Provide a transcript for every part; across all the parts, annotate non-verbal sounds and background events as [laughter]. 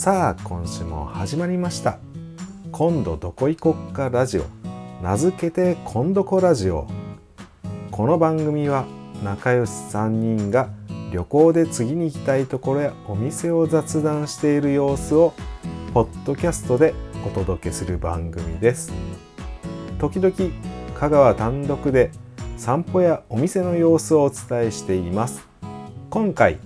さあ今週も始まりました。今度どこ行こっかラジオ。名付けて今度こラジオ。この番組は仲良し3人が旅行で次に行きたいところやお店を雑談している様子をポッドキャストでお届けする番組です。時々香川単独で散歩やお店の様子をお伝えしています。今回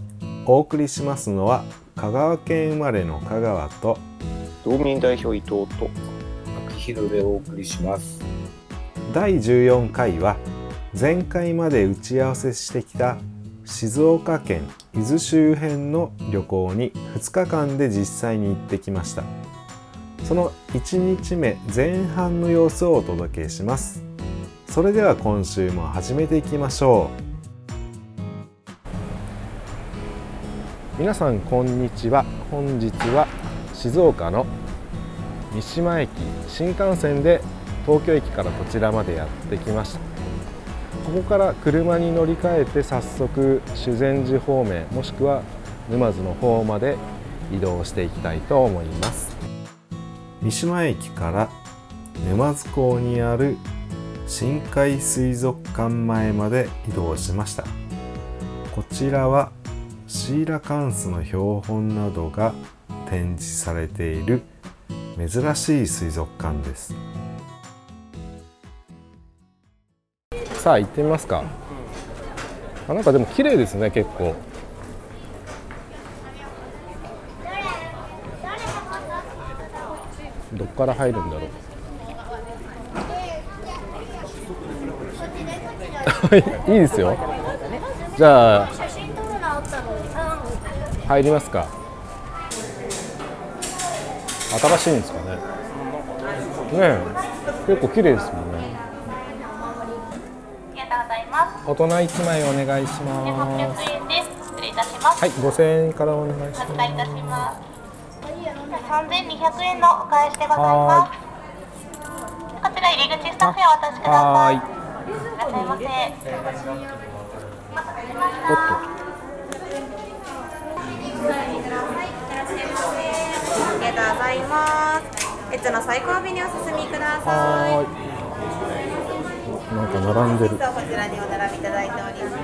お送りしますのは香川県生まれの香川と。道民代表伊藤と。秋広でお送りします。第14回は前回まで打ち合わせしてきた静岡県伊豆周辺の旅行に2日間で実際に行ってきました。その1日目前半の様子をお届けします。それでは今週も始めていきましょう皆さんこんにちは。本日は静岡の三島駅新幹線で東京駅からこちらまでやってきました。ここから車に乗り換えて早速修善寺方面もしくは沼津の方まで移動していきたいと思います。三島駅から沼津港にある深海水族館前まで移動しました。こちらはシーラカンスの標本などが展示されている珍しい水族館です。さあ行ってみますか。あなんかでも綺麗ですね結構。どっから入るんだろう。[laughs] いいですよ。じゃあ入りますか？新しいんですかね？ねえ結構綺麗ですもんねありがとうございます。大人1枚お願いしでます800円です。失礼いたします。はい5000円からお願いしおます伝えいたします。3200円のお返しでございます。こちら入り口スタッフへお渡しください。いらっしゃいませ。お待たせしました。ありがとうございます。列の最後尾にお進みくだとさい。なんか並んでい。るこちらにお並びいただいておりま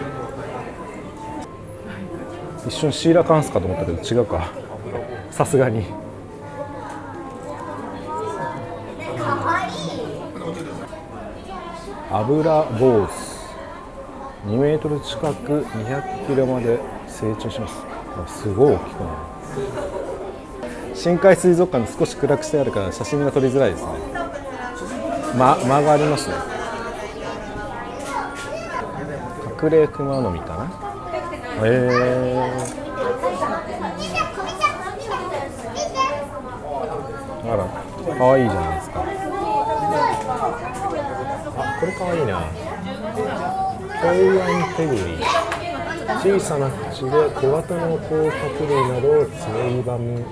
す。一瞬シーラカンスかと思ったけど違うか。さすがに。アブラボース。2メートル近く200キロまで成長しますあすごい大きくなる深海水族館で少し暗くしてあるから写真が撮りづらいですね。間間がありますね。隠れクマノミかな？へえあら可愛いじゃないですか。あこれ可愛いな。コウアンテグリ小さな口で小型の甲殻類などをついばむ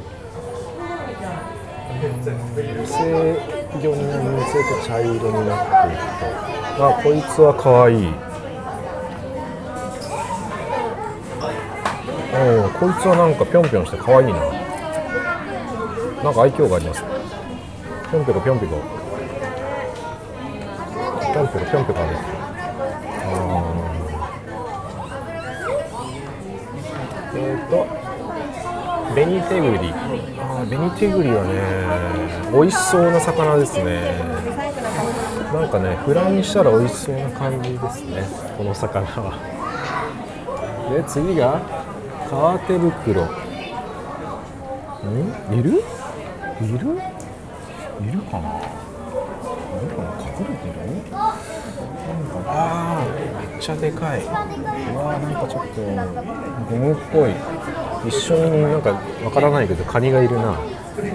無性魚になる無性と茶色になっていくとあこいつは可愛いうんこいつはなんかぴょんぴょんして可愛いななんか愛嬌がありますぴょんぴょこぴょんぴょこぴょんぴょこぴょんぴょこあるあーと。ベニテグリ。あベニテグリはね美味しそうな魚ですね。なんかねフライにしたら美味しそうな感じですね。この魚は。で次が革手袋ん？いるいるいるかな？いるかな？隠れてる？なんかあーめっちゃでかい。うわーなんかちょっとゴムっぽい。一緒になんかわからないけどカニがいるな。で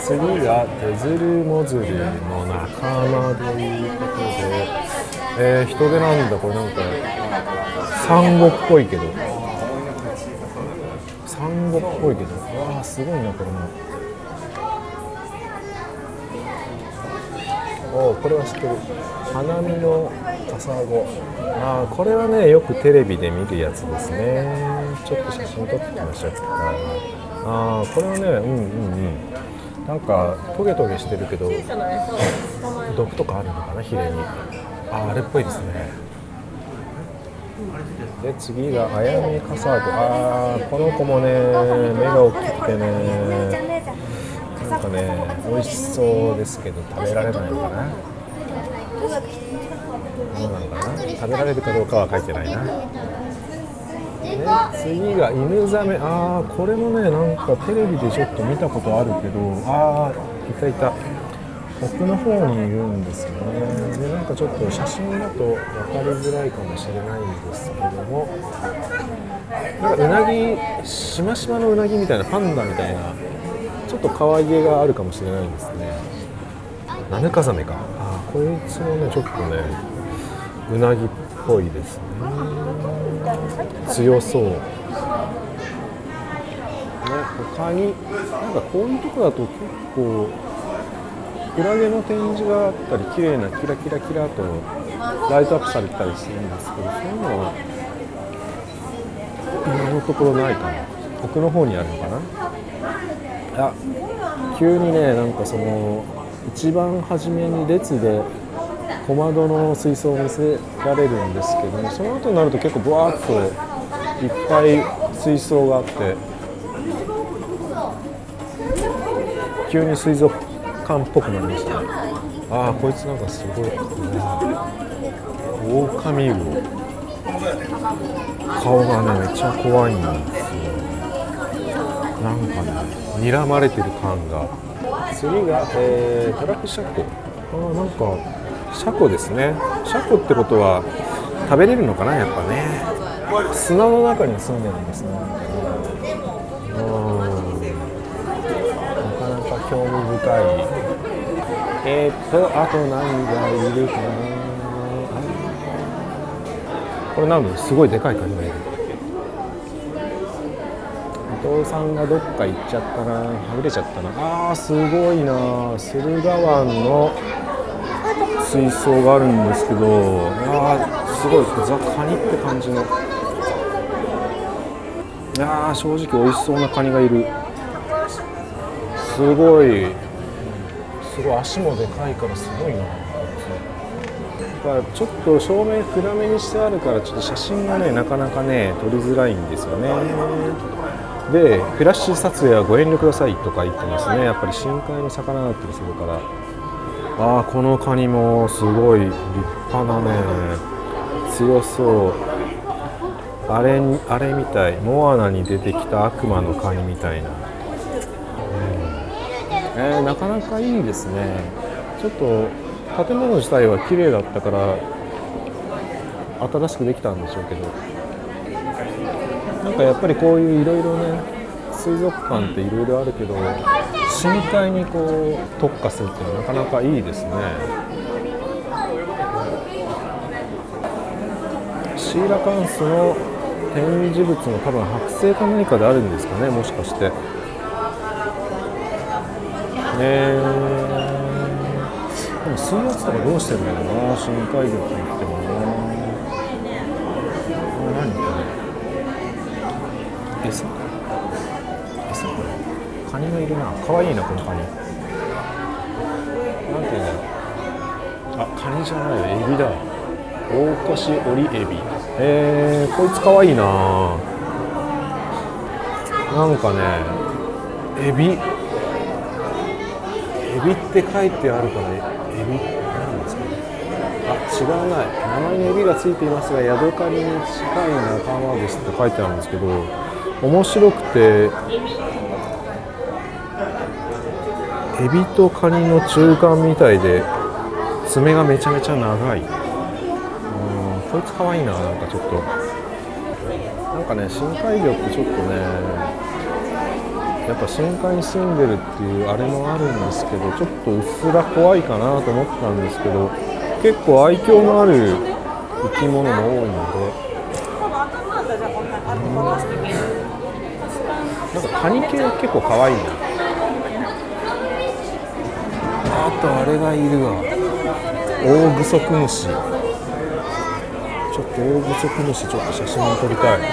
次がテズルモズルの仲間ということで。えー、人手なんだ。これなんかサンゴっぽいけど。サンゴっぽいけど。うわあすごいなこれも。おおこれは知ってる。花見のカサゴああこれはねよくテレビで見るやつですねちょっと写真撮ってきましょうかああこれはねうんうんうん。なんかトゲトゲしてるけど毒とかあるのかなヒレに。ああれっぽいですね。で次がアヤメカサゴああこの子もね目が大きくてね。なんかね美味しそうですけど食べられないのかな。どうなのかな。食べられるかどうかは書いてないな。次が犬ザメ。ああこれもねなんかテレビでちょっと見たことあるけどああいたいた。奥の方にいるんですよね。でなんかちょっと写真だと分かりづらいかもしれないんですけども。なんかうなぎしましまのうなぎみたいなパンダみたいなちょっと可愛げがあるかもしれないですね。ナメカザメか。あこいつもねちょっとねうなぎっぽいですね。強そう。ね他になんかこういうとこだと結構クラゲの展示があったり綺麗なキラキラキラとライトアップされたりするんですけどそういうのは今のところないかな。奥の方にあるのかな？あ急にねなんかその一番初めに列で小窓の水槽を見せられるんですけどその後になると結構ブワーッといっぱい水槽があって急に水族館っぽくなりましたね。ああこいつなんかすごい。オオカミウオ顔がねめっちゃ怖いんですよなんかね睨まれてる感が。次が、えー、トラフシャコあーなんかシャコですね。シャコってことは食べれるのかなやっぱね。砂の中に住んでるんですね。うん。なかなか興味深い。えー、っとあと何がいるかな。これなんすごいでかいカニがいる。伊藤さんがどっか行っちゃったな。はぐれちゃったな。あーすごいな。駿河湾の水槽があるんですけどあーすごいザ・カニって感じの。いやー正直美味しそうなカニがいる。すごい。すごい足もでかいからすごいな。やっぱちょっと照明暗めにしてあるからちょっと写真がねなかなかね撮りづらいんですよね。でフラッシュ撮影はご遠慮くださいとか言ってますね。やっぱり深海の魚だったりするからああこのカニもすごい立派なね。強そう。あれあれみたい。モアナに出てきた悪魔のカニみたいな、うん。えーなかなかいいですね。ちょっと建物自体は綺麗だったから新しくできたんでしょうけど。なんかやっぱりこういういろいろね水族館っていろいろあるけど深海にこう特化するっていうのはなかなかいいですね。シーラカンスの展示物も多分剥製か何かであるんですかねもしかして。えー、でも水圧とかどうしてるんだろうな深海魚って言っても。カニがいるな。可愛いなこのカニ。なんていうんだろうあカニじゃないよエビだ。大腰折エビ。えー、こいつ可愛いな。なんかねエビ。エビって書いてあるからエビなんですかね。あ違うない。名前にエビがついていますがヤドカリに近い仲間ですって書いてあるんですけど面白くてエビとカニの中間みたいで爪がめちゃめちゃ長い。うんこいつ可愛いななんかちょっと。なんかね深海魚ってちょっとねやっぱ深海に住んでるっていうあれもあるんですけどちょっとうっすら怖いかなと思ったんですけど結構愛嬌のある生き物も多いので。なんかカニ系結構可愛いなあとあれがいるわ。オオグソクムシ。ちょっと大不足主ちょっと写真を撮りたい。あ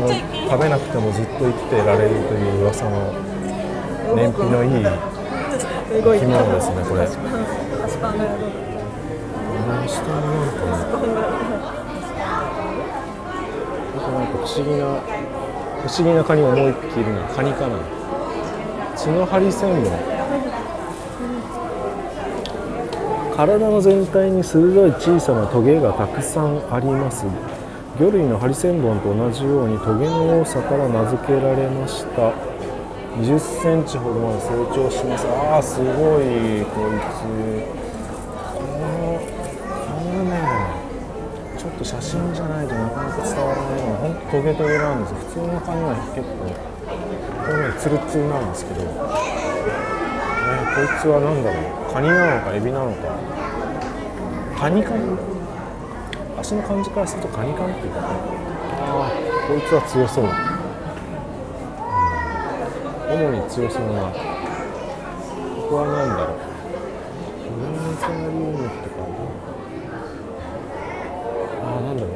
の食べなくてもずっと生きていられるという噂の燃費のいい生き物ですねこれ。このなんかねなんか不思議な不思議なカニ思いっきりなカニかな。角張り線も体の全体に鋭い小さなトゲがたくさんあります。魚類のハリセンボンと同じようにトゲの多さから名付けられました。20センチほどまで成長します。ああすごいこいつ。このこのねちょっと写真じゃないとなかなか伝わらないようなほんとトゲトゲなんです。普通のカニは結構表面ツルツルなんですけど、ね、こいつは何だろう。カニなのかエビなのか。カニかな足の感じからするとカニかなっていうかね。ああこいつは強そう、うん、主に強そうな。ここは何だろう。フランスナリウムってかああなんだろう。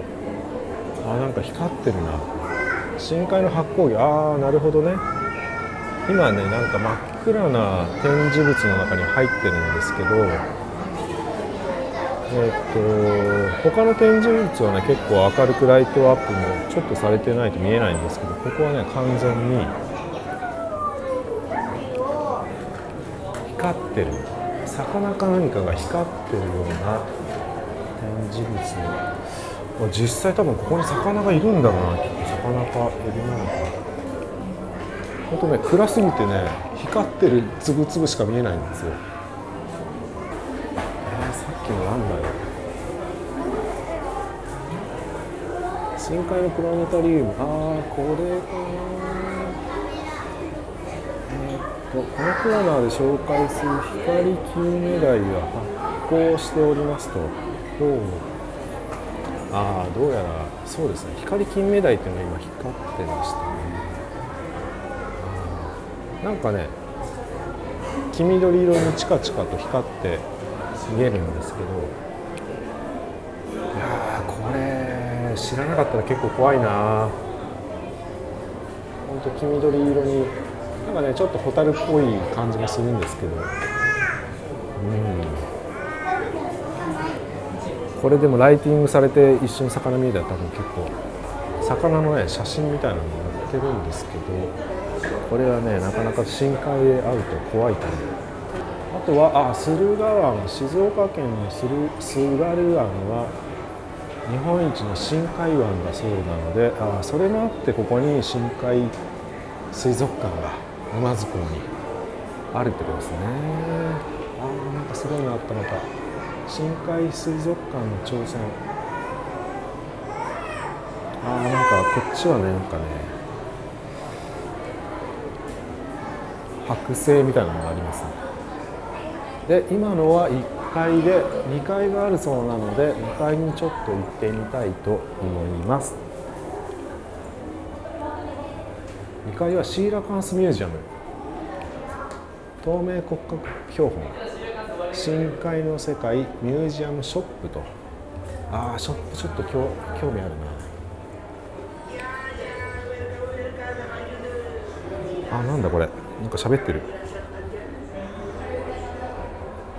ああなんか光ってるな。深海の発光魚。ああなるほどね。今ねなんか真っ暗な展示物の中に入ってるんですけどえっと他の展示物はね結構明るくライトアップもちょっとされてないと見えないんですけどここはね完全に光ってる魚か何かが光ってるような展示物。実際多分ここに魚がいるんだろうなきっと魚かエビなのか。本当ね暗すぎてね光ってるつぶつぶしか見えないんですよ。えー、さっきのなんだよ。深海のプラネタリウムああこれかなえ、っとこのコーナーで紹介する光金目鯛は発光しておりますと。ほうも。ああどうやらそうですね。光金目鯛っていうのが今光ってましたね。なんかね黄緑色にチカチカと光って見えるんですけどいやこれ知らなかったら結構怖いな。ほんと黄緑色になんかねちょっとホタルっぽい感じもするんですけど。うん。これでもライティングされて一緒に魚見えたら多分結構魚のね写真みたいなのも載ってるんですけど。これはねなかなか深海で会うと怖いと思う。あとはあ駿河湾静岡県の駿河湾は日本一の深海湾だそうなのであそれもあってここに深海水族館が沼津港にあるってことですね。あーなんかすごいのあったまた。深海水族館の挑戦。あーなんかこっちはねなんかね剥製みたいなのがありますで今のは1階で2階があるそうなので2階にちょっと行ってみたいと思います。2階はシーラカンスミュージアム。透明骨格標本。深海の世界ミュージアムショップと。ああショップちょっと興興味あるな。あなんだこれ。なんか喋ってる。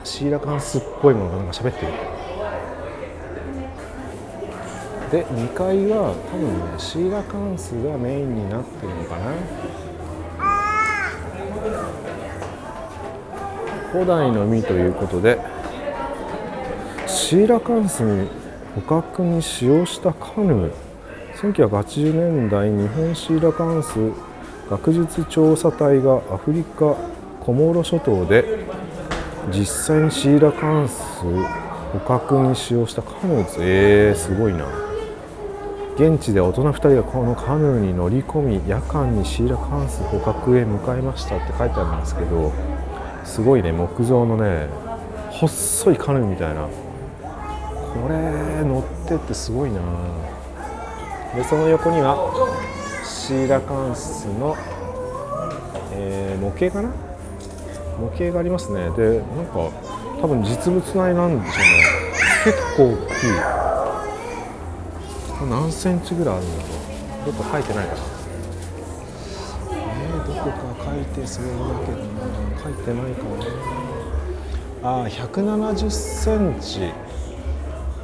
シーラカンスっぽいものがなんか喋ってる。で2階は多分ねシーラカンスがメインになってるのかな。古代の海ということでシーラカンスに捕獲に使用したカヌー。1980年代日本シーラカンス学術調査隊がアフリカコモロ諸島で実際にシーラカンス捕獲に使用したカヌー。ですえー、すごいな。現地で大人2人がこのカヌーに乗り込み夜間にシーラカンス捕獲へ向かいましたって書いてあるんですけどすごいね木造のね細いカヌーみたいな。これ乗ってってすごいな。でその横にはシーラカンスの、えー模型かな？模型がありますね。でなんか多分実物大なんでしょうね。結構大きい。これ何センチぐらいあるんだろう。どっか書いてないかな。えー、どこか書いてそうだけどな書いてないかな。あ170センチ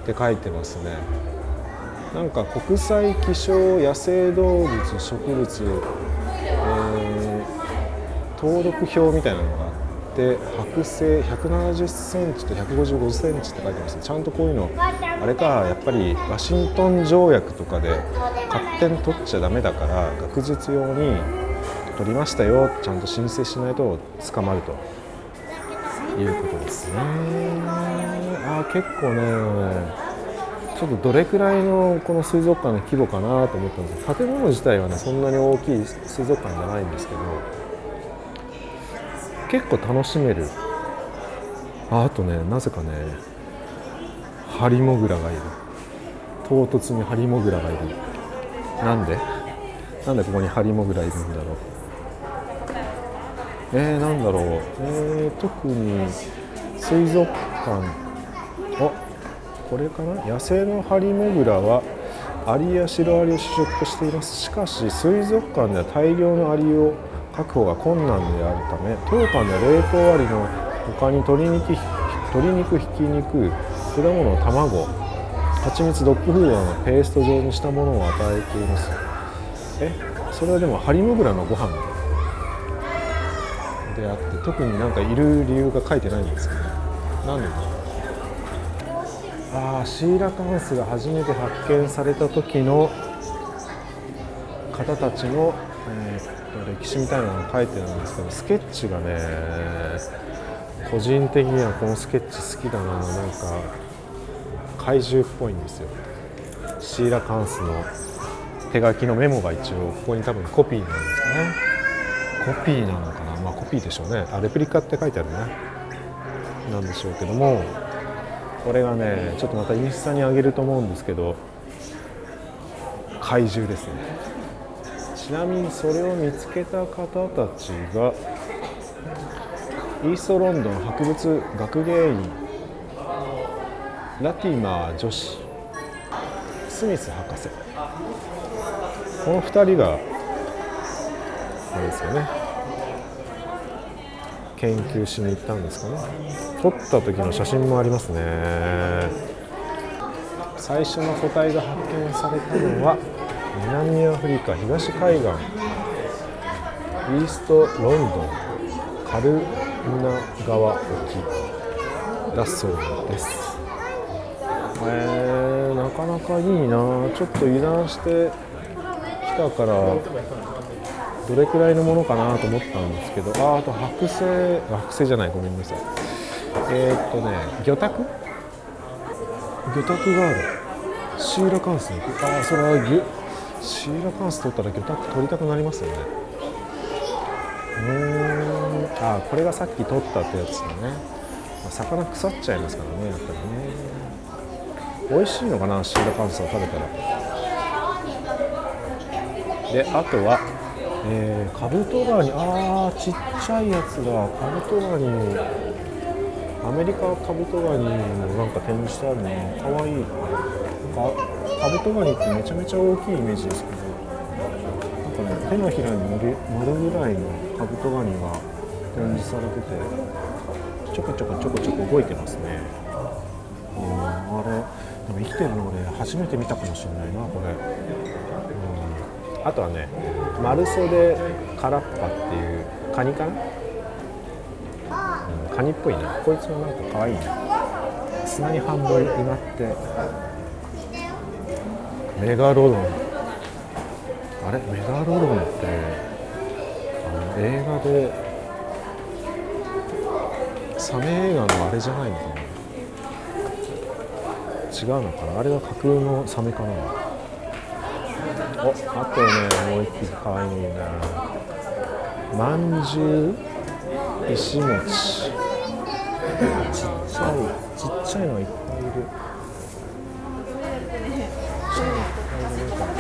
って書いてますね。なんか国際希少野生動物植物、えー登録表みたいなのがあって剥製170センチと155センチって書いてますちゃんとこういうのあれかやっぱりワシントン条約とかで勝手に取っちゃダメだから学術用に取りましたよちゃんと申請しないと捕まるということですね。あ結構ねちょっとどれくらいのこの水族館の規模かなと思ったんですけど建物自体はねそんなに大きい水族館じゃないんですけど結構楽しめる。ああとねなぜかねハリモグラがいる。唐突にハリモグラがいる。なんで？なんでここにハリモグラいるんだろう。えー、なんだろう。えー、特に水族館。あこれかな？野生のハリモグラはアリやシロアリを主食としています。しかし水族館では大量のアリを確保が困難であるため当館では冷凍アリの他に鶏肉鶏肉ひき肉果物卵蜂蜜ドッグフードのペースト状にしたものを与えています。え？それはでもハリモグラのご飯？であって特になんかいる理由が書いてないんですけどなんでああシーラカンスが初めて発見された時の方たちの、えーっと歴史みたいなのが書いてるんですけどスケッチがね個人的にはこのスケッチ好きだな。なんか怪獣っぽいんですよ。シーラカンスの手書きのメモが一応ここに多分コピーなんですかね。コピーなのかな。まあコピーでしょうね。あレプリカって書いてあるね。なんでしょうけどもこれがねちょっとまたインスタに上げると思うんですけど怪獣ですね。ちなみにそれを見つけた方たちがイーストロンドン博物学芸員ラティマー女子スミス博士。この2人があれですよね。研究しに行ったんですかね。撮った時の写真もありますね。最初の個体が発見されたのは南アフリカ東海岸イーストロンドンカルナ川沖だそうです。へえー、なかなかいいな。ちょっと油断してきたからどれくらいのものかなと思ったんですけどああと剥製剥製じゃないごめんなさい。えー、っとね魚拓魚拓がある。シーラカンスああそれは魚シーラカンス取ったら魚拓取りたくなりますよね。うん。あこれがさっき取ったってやつだね、まあ魚腐っちゃいますからねやっぱりね。美味しいのかなシーラカンスを食べたら。であとは、えー、カブトガニあーちっちゃいやつがカブトガニ。アメリカカブトガニもなんか展示してあるね。かわいい。なんかカブトガニってめちゃめちゃ大きいイメージですけど。なんかね手のひらに乗る乗るぐらいのカブトガニが展示されててちょこちょこちょこちょこ動いてますね。うんあれでも生きてるので初めて見たかもしれないなこれ、あとはねマルソデカラッパっていうカニかな、うん、カニっぽいねこいつはなんか可愛いね砂に半分埋まって。メガロドン。あれ？メガロドンってあの映画でサメ映画のあれじゃないのかな？違うのかな？あれは架空のサメかな？おあとねもう一匹かわいいな。まんじゅう石餅。ちっちゃいちっちゃいのがいっぱいいる。ちっちゃいの。いっぱい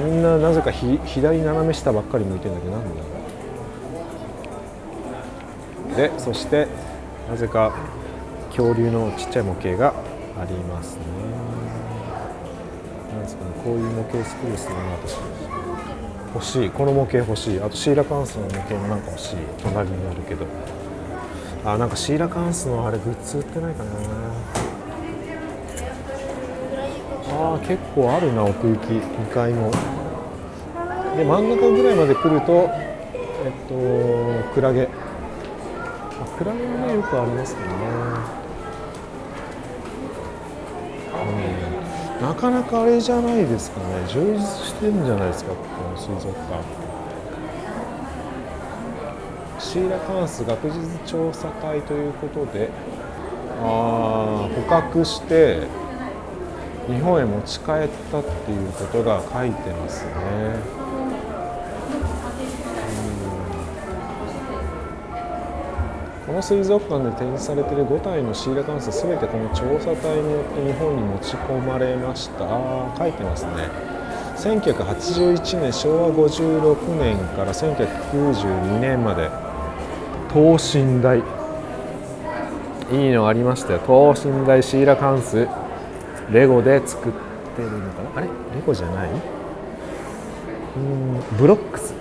いるみんななぜかひ左斜め下ばっかり向いてるんだけどなんでだろう。でそしてなぜか恐竜のちっちゃい模型がありますね。なんですけどこういう模型作る必要な私欲しい。この模型欲しい。あとシーラカンスの模型もなんか欲しい。隣にあるけど。あなんかシーラカンスのあれグッズ売ってないかな。あー結構あるな奥行き。2階もで真ん中ぐらいまで来るとえっとクラゲ。あクラゲはねよくありますけどね。なかなかあれじゃないですかね。充実してるんじゃないですかこの水族館。シーラカンス学術調査隊ということでああ捕獲して日本へ持ち帰ったっていうことが書いてますね。この水族館で展示されている5体のシーラカンスすべてこの調査隊によって日本に持ち込まれました。あ書いてますね。1981年昭和56年から1992年まで。等身大。いいのありましたよ。等身大シーラカンス。レゴで作ってるのかな？あれ？レゴじゃない？うんブロックス。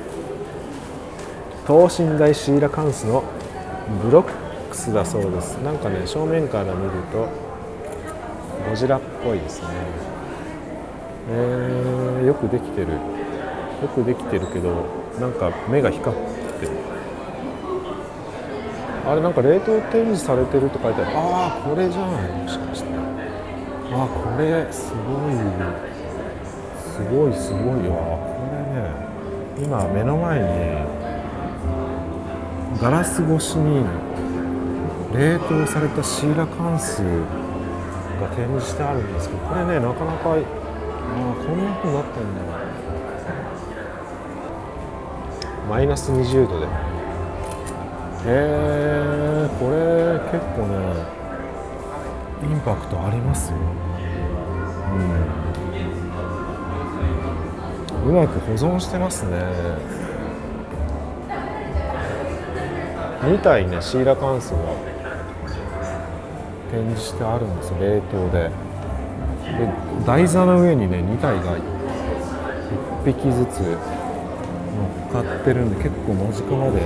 等身大シーラカンスのブロックスだそうです。なんかね正面から見るとゴジラっぽいですね。えー、よくできてる。よくできてるけどなんか目が光ってる。あれなんか冷凍展示されてると書いてある。ああこれじゃないもしかして。ああこれすごい。すごいすごい。わこれね今目の前にガラス越しに冷凍されたシーラカンスが展示してあるんですけどこれねなかなかあこんな風になってんだな。マイナス20度で。へえこれ結構ねインパクトありますようん。うまく保存してますね。2体ねシーラカンスが展示してあるんですよ冷凍で。で台座の上にね2体が1匹ずつ乗っかってるんで結構間近まで。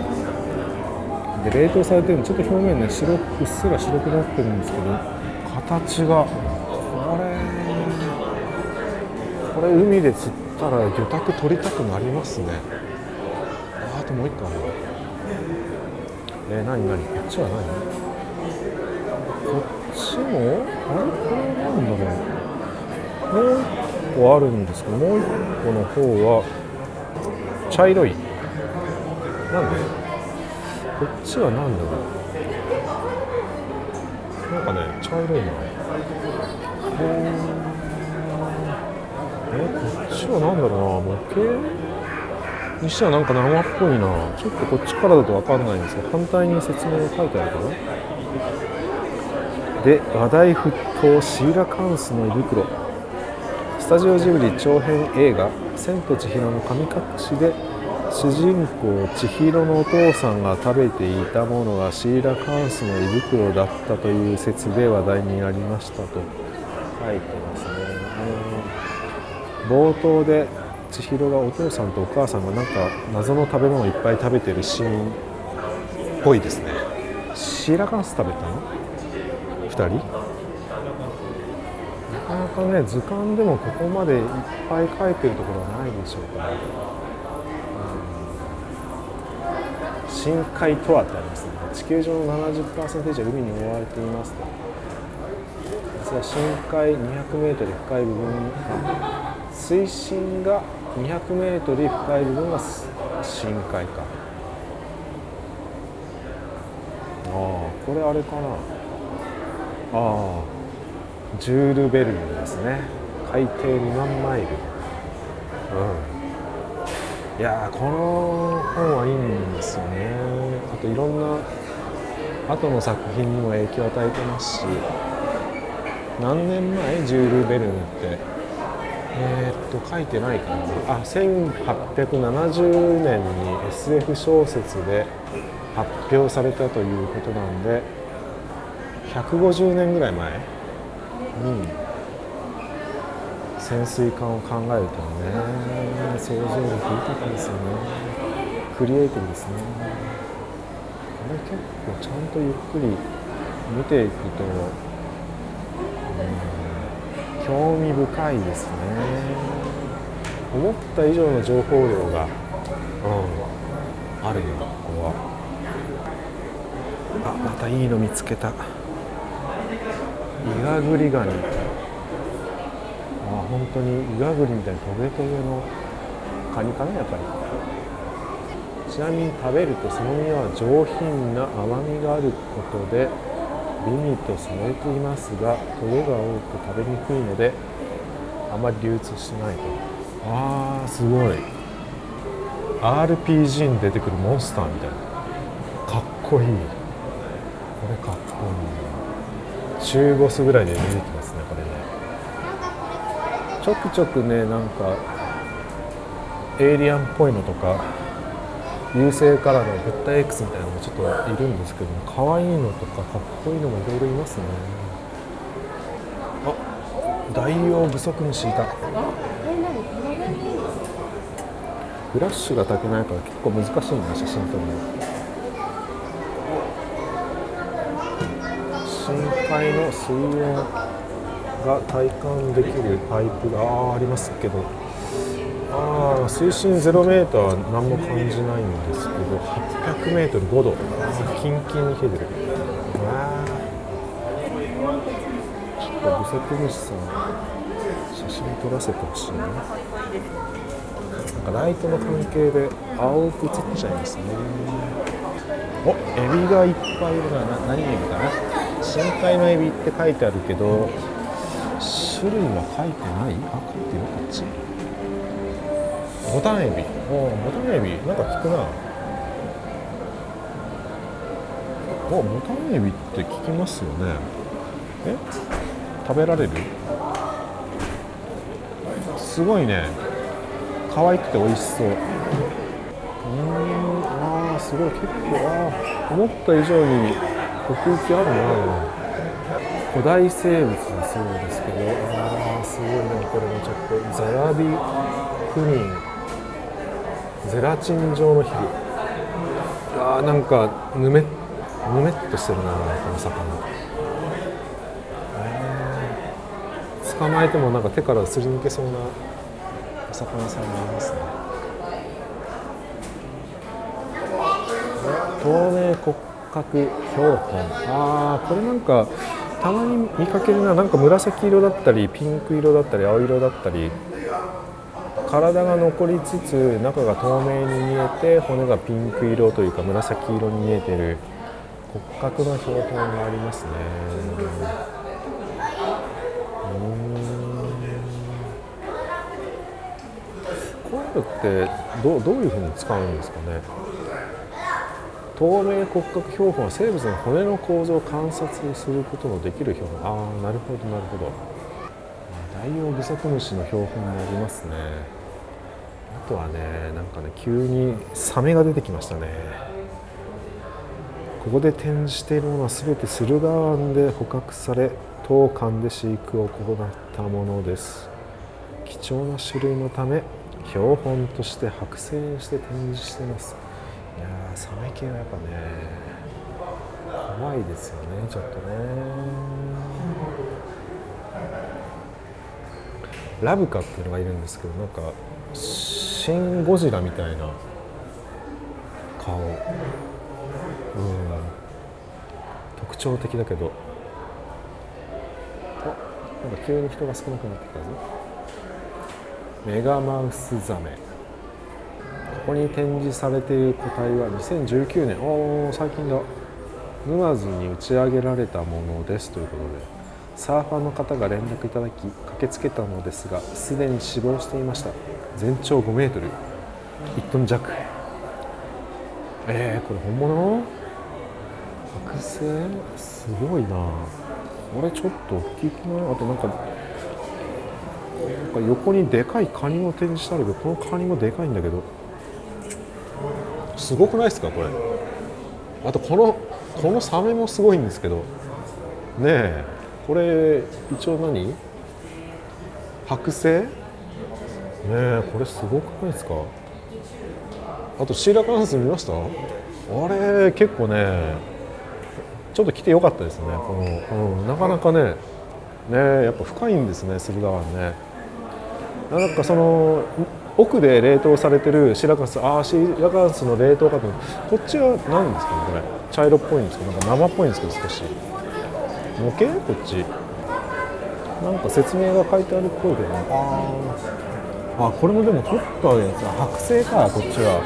で冷凍されてるんでちょっと表面ね白うっすら白くなってるんですけど形がこれこれ海で釣ったら魚拓取りたくなりますね。ああともう一個あるえー、何何こっちは何？こっちもあれこれは何だろうもう一個あるんですけどもう一個の方は茶色いなんでこっちは何だろうなんかね茶色いなへーえこっちは何だろうな模型にしてはなんか生っぽいな。ちょっとこっちからだと分かんないんですけど反対に説明が書いてあるかな。で話題沸騰シーラカンスの胃袋。スタジオジブリ長編映画「千と千尋の神隠し」で主人公千尋のお父さんが食べていたものがシーラカンスの胃袋だったという説で話題になりましたと。書いてますね。冒頭で千尋がお父さんとお母さんがなんか謎の食べ物をいっぱい食べてるシーンっぽいですね。シーラカンス食べたの？2人？なかなかね図鑑でもここまでいっぱい書いてるところはないでしょうから、うん、深海とはってありますね。地球上の70%以上海に覆われていますと。実は深海 200m 深い部分水深が 200m 深い部分が深海か。ああこれあれかな。ああジュール・ベルヌですね。海底2万マイル。うん。いやこの本はいいんですよね。あといろんな後の作品にも影響を与えてますし。何年前ジュール・ベルヌって。えー、っと書いてないかな。あ1870年に SF 小説で発表されたということなんで150年ぐらい前うん潜水艦を考えるとね想像力豊かですよね。クリエイティブですね。これ結構ちゃんとゆっくり見ていくと、うん、興味深いですね。思った以上の情報量が、うん、あるよここは。あまたいいの見つけた。イガグリガニ。あ本当にイガグリみたいなトゲトゲのカニかなやっぱり。ちなみに食べるとその身は上品な甘みがあることで美味とされていますがトゲが多く食べにくいのであまり流通しないと。あーすごい。RPG に出てくるモンスターみたいな。かっこいい。これかっこいい。中ボスぐらいで出てきますねこれね。ちょくちょくねなんかエイリアンっぽいのとか優勢からの物体 X みたいなのもちょっといるんですけども可愛いのとかかっこいいのもいろいろいますね。あダイオウグソクムシいたフラッシュが炊けないから結構難しいんだ写真撮るの。深海の水温が体感できるパイプがあありますけど。あー水深0メーターは何も感じないんですけど800メートル5度。キンキンに冷えてる。わー。ちょっとグソクムシさん写真撮らせてほしいななんかライトの関係で青く映っちゃいますね。おエビがいっぱいいるな。な何エビかな？深海のエビって書いてあるけど種類は書いてない？あ書いてるこっちボタンエビおボタンエビなんか聞くな。おボタンエビって聞きますよね。え？食べられる？すごいね。可愛くて美味しそう。うーん。あーすごい結構。あー思った以上に奥行きあるな古代生物だそうですけど。あーすごいね。これもちょっとゼラビクニンゼラチン状の皮膚あーなんかぬめぬめっとしてるなこの魚。捕まえてもなんか手からすり抜けそうなお魚さんもいますね。透明骨格標本。あーこれなんかたまに見かけるな。なんか紫色だったりピンク色だったり青色だったり。体が残りつつ中が透明に見えて骨がピンク色というか紫色に見えてる骨格の標本がありますね。うん。こういうのってどうどういうふうに使うんですかね？透明骨格標本は生物の骨の構造を観察することのできる標本。ああなるほどなるほど。ダイオウグソクムシの標本もありますね。あとはねなんかね急にサメが出てきましたね。ここで展示しているものは全て駿河湾で捕獲され当館で飼育を行ったものです。貴重な種類のため標本として剥製して展示してます。いやーサメ系はやっぱね怖いですよねちょっとね。ラブカっていうのがいるんですけどなんかシン・ゴジラみたいな顔。うん。特徴的だけど。あなんか急に人が少なくなってきたぞ。メガマウスザメ。ここに展示されている個体は2019年。おお最近だ。沼津に打ち上げられたものですということでサーファーの方が連絡いただき駆けつけたのですがすでに死亡していました。全長5メートル。1トン弱。えー、これ本物？剥製すごいな。これちょっと大きくない？あとなんかなんか横にでかいカニも展示してあるけどこのカニもでかいんだけど。すごくないですかこれ？あとこのこのサメもすごいんですけど。ねえ。これ一応何？剥製えこれすごくないですか？あとシーラカンス見ました？あれ結構ねちょっと来てよかったですね。この、うん、なかなかねねやっぱ深いんですね駿河湾ね。なんかその奥で冷凍されてるシラカンスああシーラカンスの冷凍かとこっちは何ですかねこれ？茶色っぽいんですけどなんか生っぽいんですけど少し。模型？こっち。なんか説明が書いてあるっぽいけどね。ああこれもでも取ったやつ剥製か。こっちは。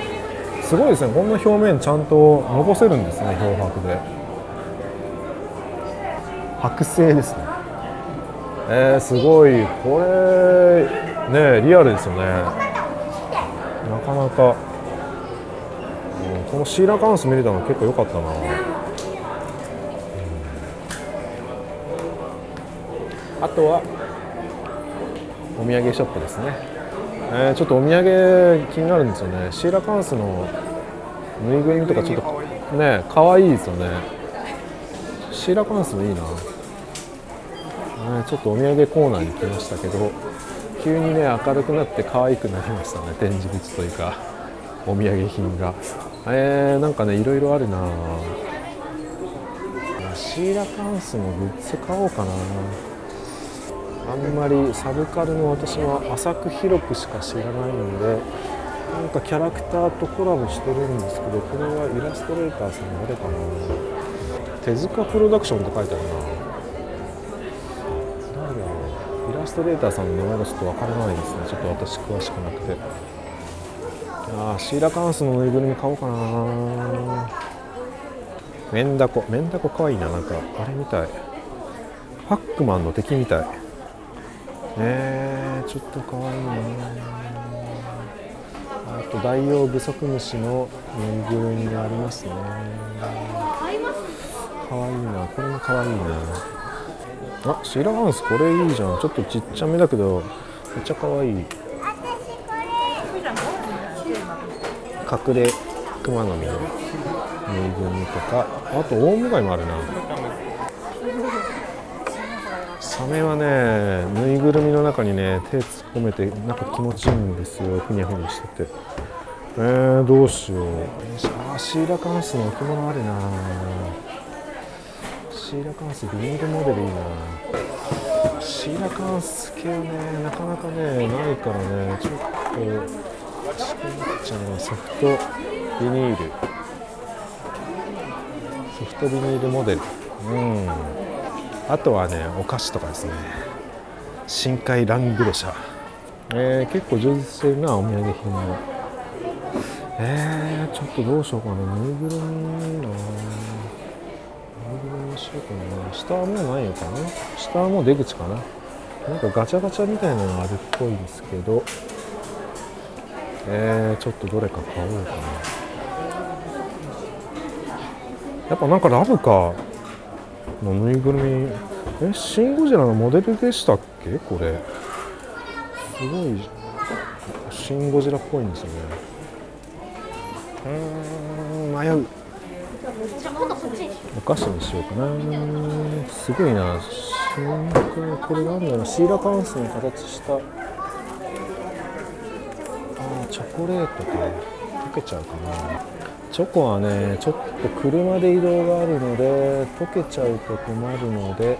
すごいですね。こんな表面ちゃんと残せるんですね漂白で。剥製ですね。えー、すごい。これねリアルですよね。なかなか、うんこのシーラカンス見れたの結構良かったな、あとはお土産ショップですね、えーちょっとお土産気になるんですよね。シーラカンスのぬいぐるみとかちょっとね可愛いですよね。シーラカンスもいいな、ね、ちょっとお土産コーナーに来ましたけど急にね明るくなって可愛くなりましたね。展示物というかお土産品が。えー、なんかねいろいろあるなシーラカンスのグッズ買おうかなあんまりサブカルの私は浅く広くしか知らないんでなんかキャラクターとコラボしてるんですけどこれはイラストレーターさん誰かな？手塚プロダクションって書いてあるな。誰だろう。イラストレーターさんの名前がちょっとわからないですね。ちょっと私詳しくなくて。あーシーラカンスのぬいぐるみ買おうかな。メンダコ。メンダコかわいいな。なんかあれみたい。パックマンの敵みたい。えー、ちょっとかわいいなあとダイオウグソクムシのぬいぐるみがありますねかわいいなこれもかわいいなあシーラカンスこれいいじゃんちょっとちっちゃめだけどめっちゃかわいい隠れ熊の実のぬいぐるみとかあとオウムガイもあるな。サメはねぬいぐるみの中にね手突っ込めてなんか気持ちいいんですよ。ふにゃふにゃしてて。えー、どうしよう。あシーラカンスの置物あるな。シーラカンスビニールモデルいいな。シーラカンス系ねなかなかねないからね。ちょっと欲しくなっちゃうなソフトビニール。ソフトビニールモデル。うん。あとはねお菓子とかですね。深海ラングドシャ。えー、結構充実してるなお土産品も。えー、ちょっとどうしようかな。ぬいぐるみいいな。ぬいぐるみにしようかな。下はもうないのかな。下はもう出口かな。なんかガチャガチャみたいなのがあるっぽいんですけど。えー、ちょっとどれか買おうかな。やっぱなんかラブカのぬいぐるみ。えシン・ゴジラのモデルでしたっけ？これ。すごい。シン・ゴジラっぽいんですよね。うーん迷う。お菓子にしようかな。すごいな。深海これなんだろう。シーラカンスの形した。あチョコレートか。溶けちゃうかな。チョコはねちょっと車で移動があるので溶けちゃうと困るので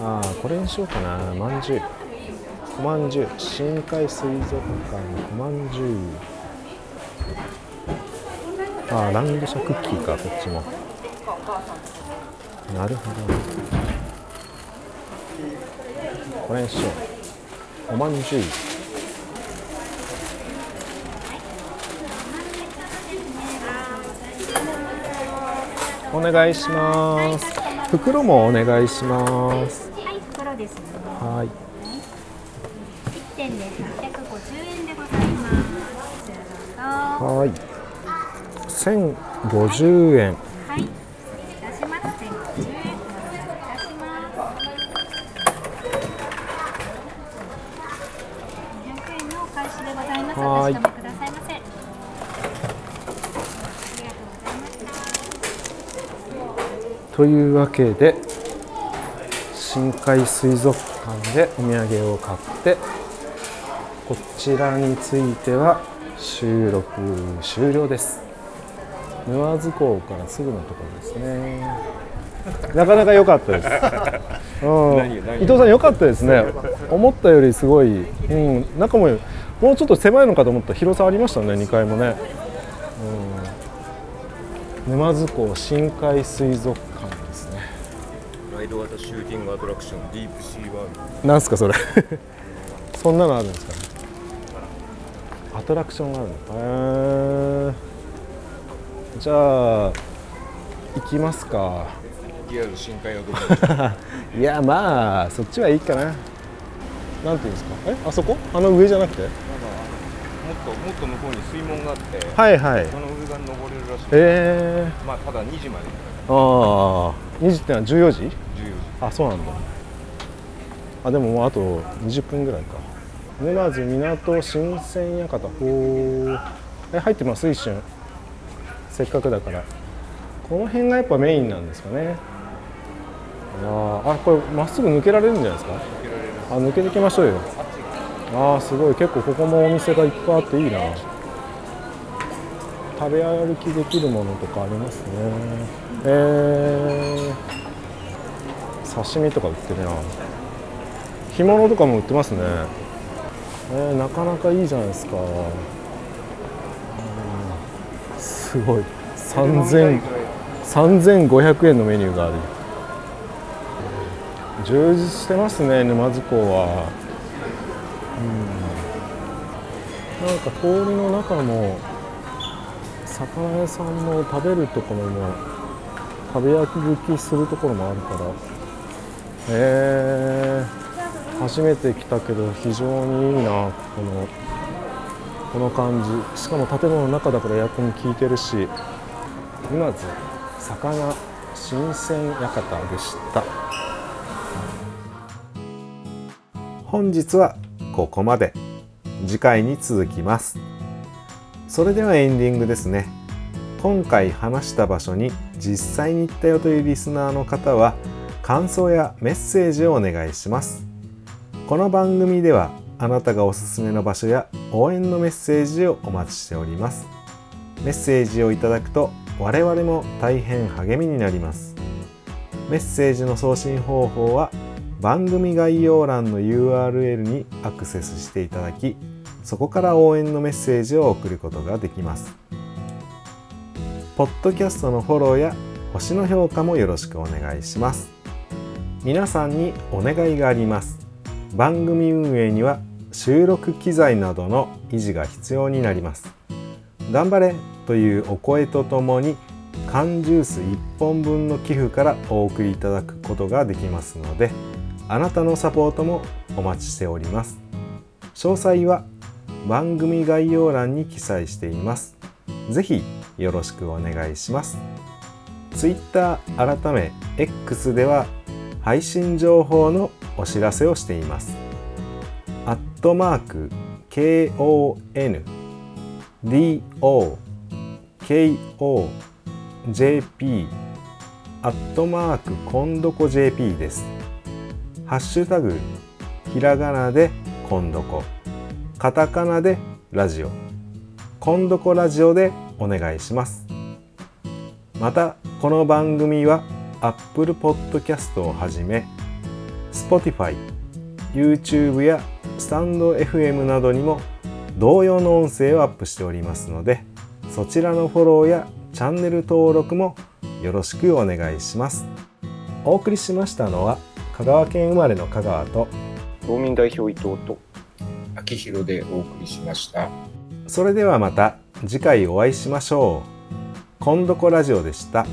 ああこれにしようかな。まんじゅう。おまんじゅう。深海水族館のおまんじゅう。ああラングシャクッキーかこっちも。なるほど。これにしよう。おまんじゅう。お願いします袋もお願いしますはい、袋ですね。はい一点で850円でございます。はい1050円はい、失礼いたします。1050円お願いいたします。200円のお返しでございます。はいというわけで深海水族館でお土産を買ってこちらについては収録終了です。沼津港からすぐのところですね。なかなか良かったです、[laughs] うん、伊藤さん良かったですね。思ったよりすごい、うん、中ももうちょっと狭いのかと思ったら広さありましたね。2階もね、うん、沼津港深海水族ライド型シューティングアトラクションディープシーワールド。なんすかそれ？[laughs] そんなのあるんですかね？アトラクションがあるの？へえじゃあ行きますか。リアル深海アトラクション [laughs] いやまあそっちはいいかな。なんていうんですか？え？あそこ？あの上じゃなくて？もっともっと向こうに水門があって、はいはい。その上が登れるらしい、えまあただ2時まで。ー、ああ2時ってのは14時14時？あそうなんだ。あでももうあと20分ぐらいか。沼津港新鮮館ほー。え入ってます？一瞬。せっかくだから。この辺がやっぱメインなんですかね。ああこれまっすぐ抜けられるんじゃないですか？あ抜けてきましょうよ。あーすごい。結構ここもお店がいっぱいあっていいな。食べ歩きできるものとかありますね。えー、刺身とか売ってるな。干物とかも売ってますね。えー、なかなかいいじゃないですか。うんすごい。3500円のメニューがある。充実してますね沼津港は。うん。なんか通りの中も魚屋さんも食べるところも食べ歩きするところもあるから。へえ初めて来たけど非常にいいなこのこの感じ。しかも建物の中だからエアコン効いてるし沼津魚新鮮館でした。本日はここまで。次回に続きます。それではエンディングですね。今回話した場所に実際に行ったよというリスナーの方は感想やメッセージをお願いします。この番組ではあなたがおすすめの場所や応援のメッセージをお待ちしております。メッセージをいただくと我々も大変励みになります。メッセージの送信方法は番組概要欄の URL にアクセスしていただきそこから応援のメッセージを送ることができます。ポッドキャストのフォローや星の評価もよろしくお願いします。皆さんにお願いがあります。番組運営には収録機材などの維持が必要になります。頑張れというお声とともに缶ジュース1本分の寄付からお送りいただくことができますのであなたのサポートもお待ちしております。詳細は番組概要欄に記載しています。ぜひよろしくお願いします。Twitter 改め X では配信情報のお知らせをしています。アットマーク KON DO KO JP アットマークこんどこ JP です。ハッシュタグひらがなでこんどこカタカナでラジオ。こんどこラジオでお願いします。またこの番組は Apple Podcast をはじめ Spotify、YouTube やスタンド FM などにも同様の音声をアップしておりますのでそちらのフォローやチャンネル登録もよろしくお願いしますお送りしましたのは香川県生まれの香川と道民代表伊藤と秋広でお送りしました。それではまた次回お会いしましょう。今度こラジオでした。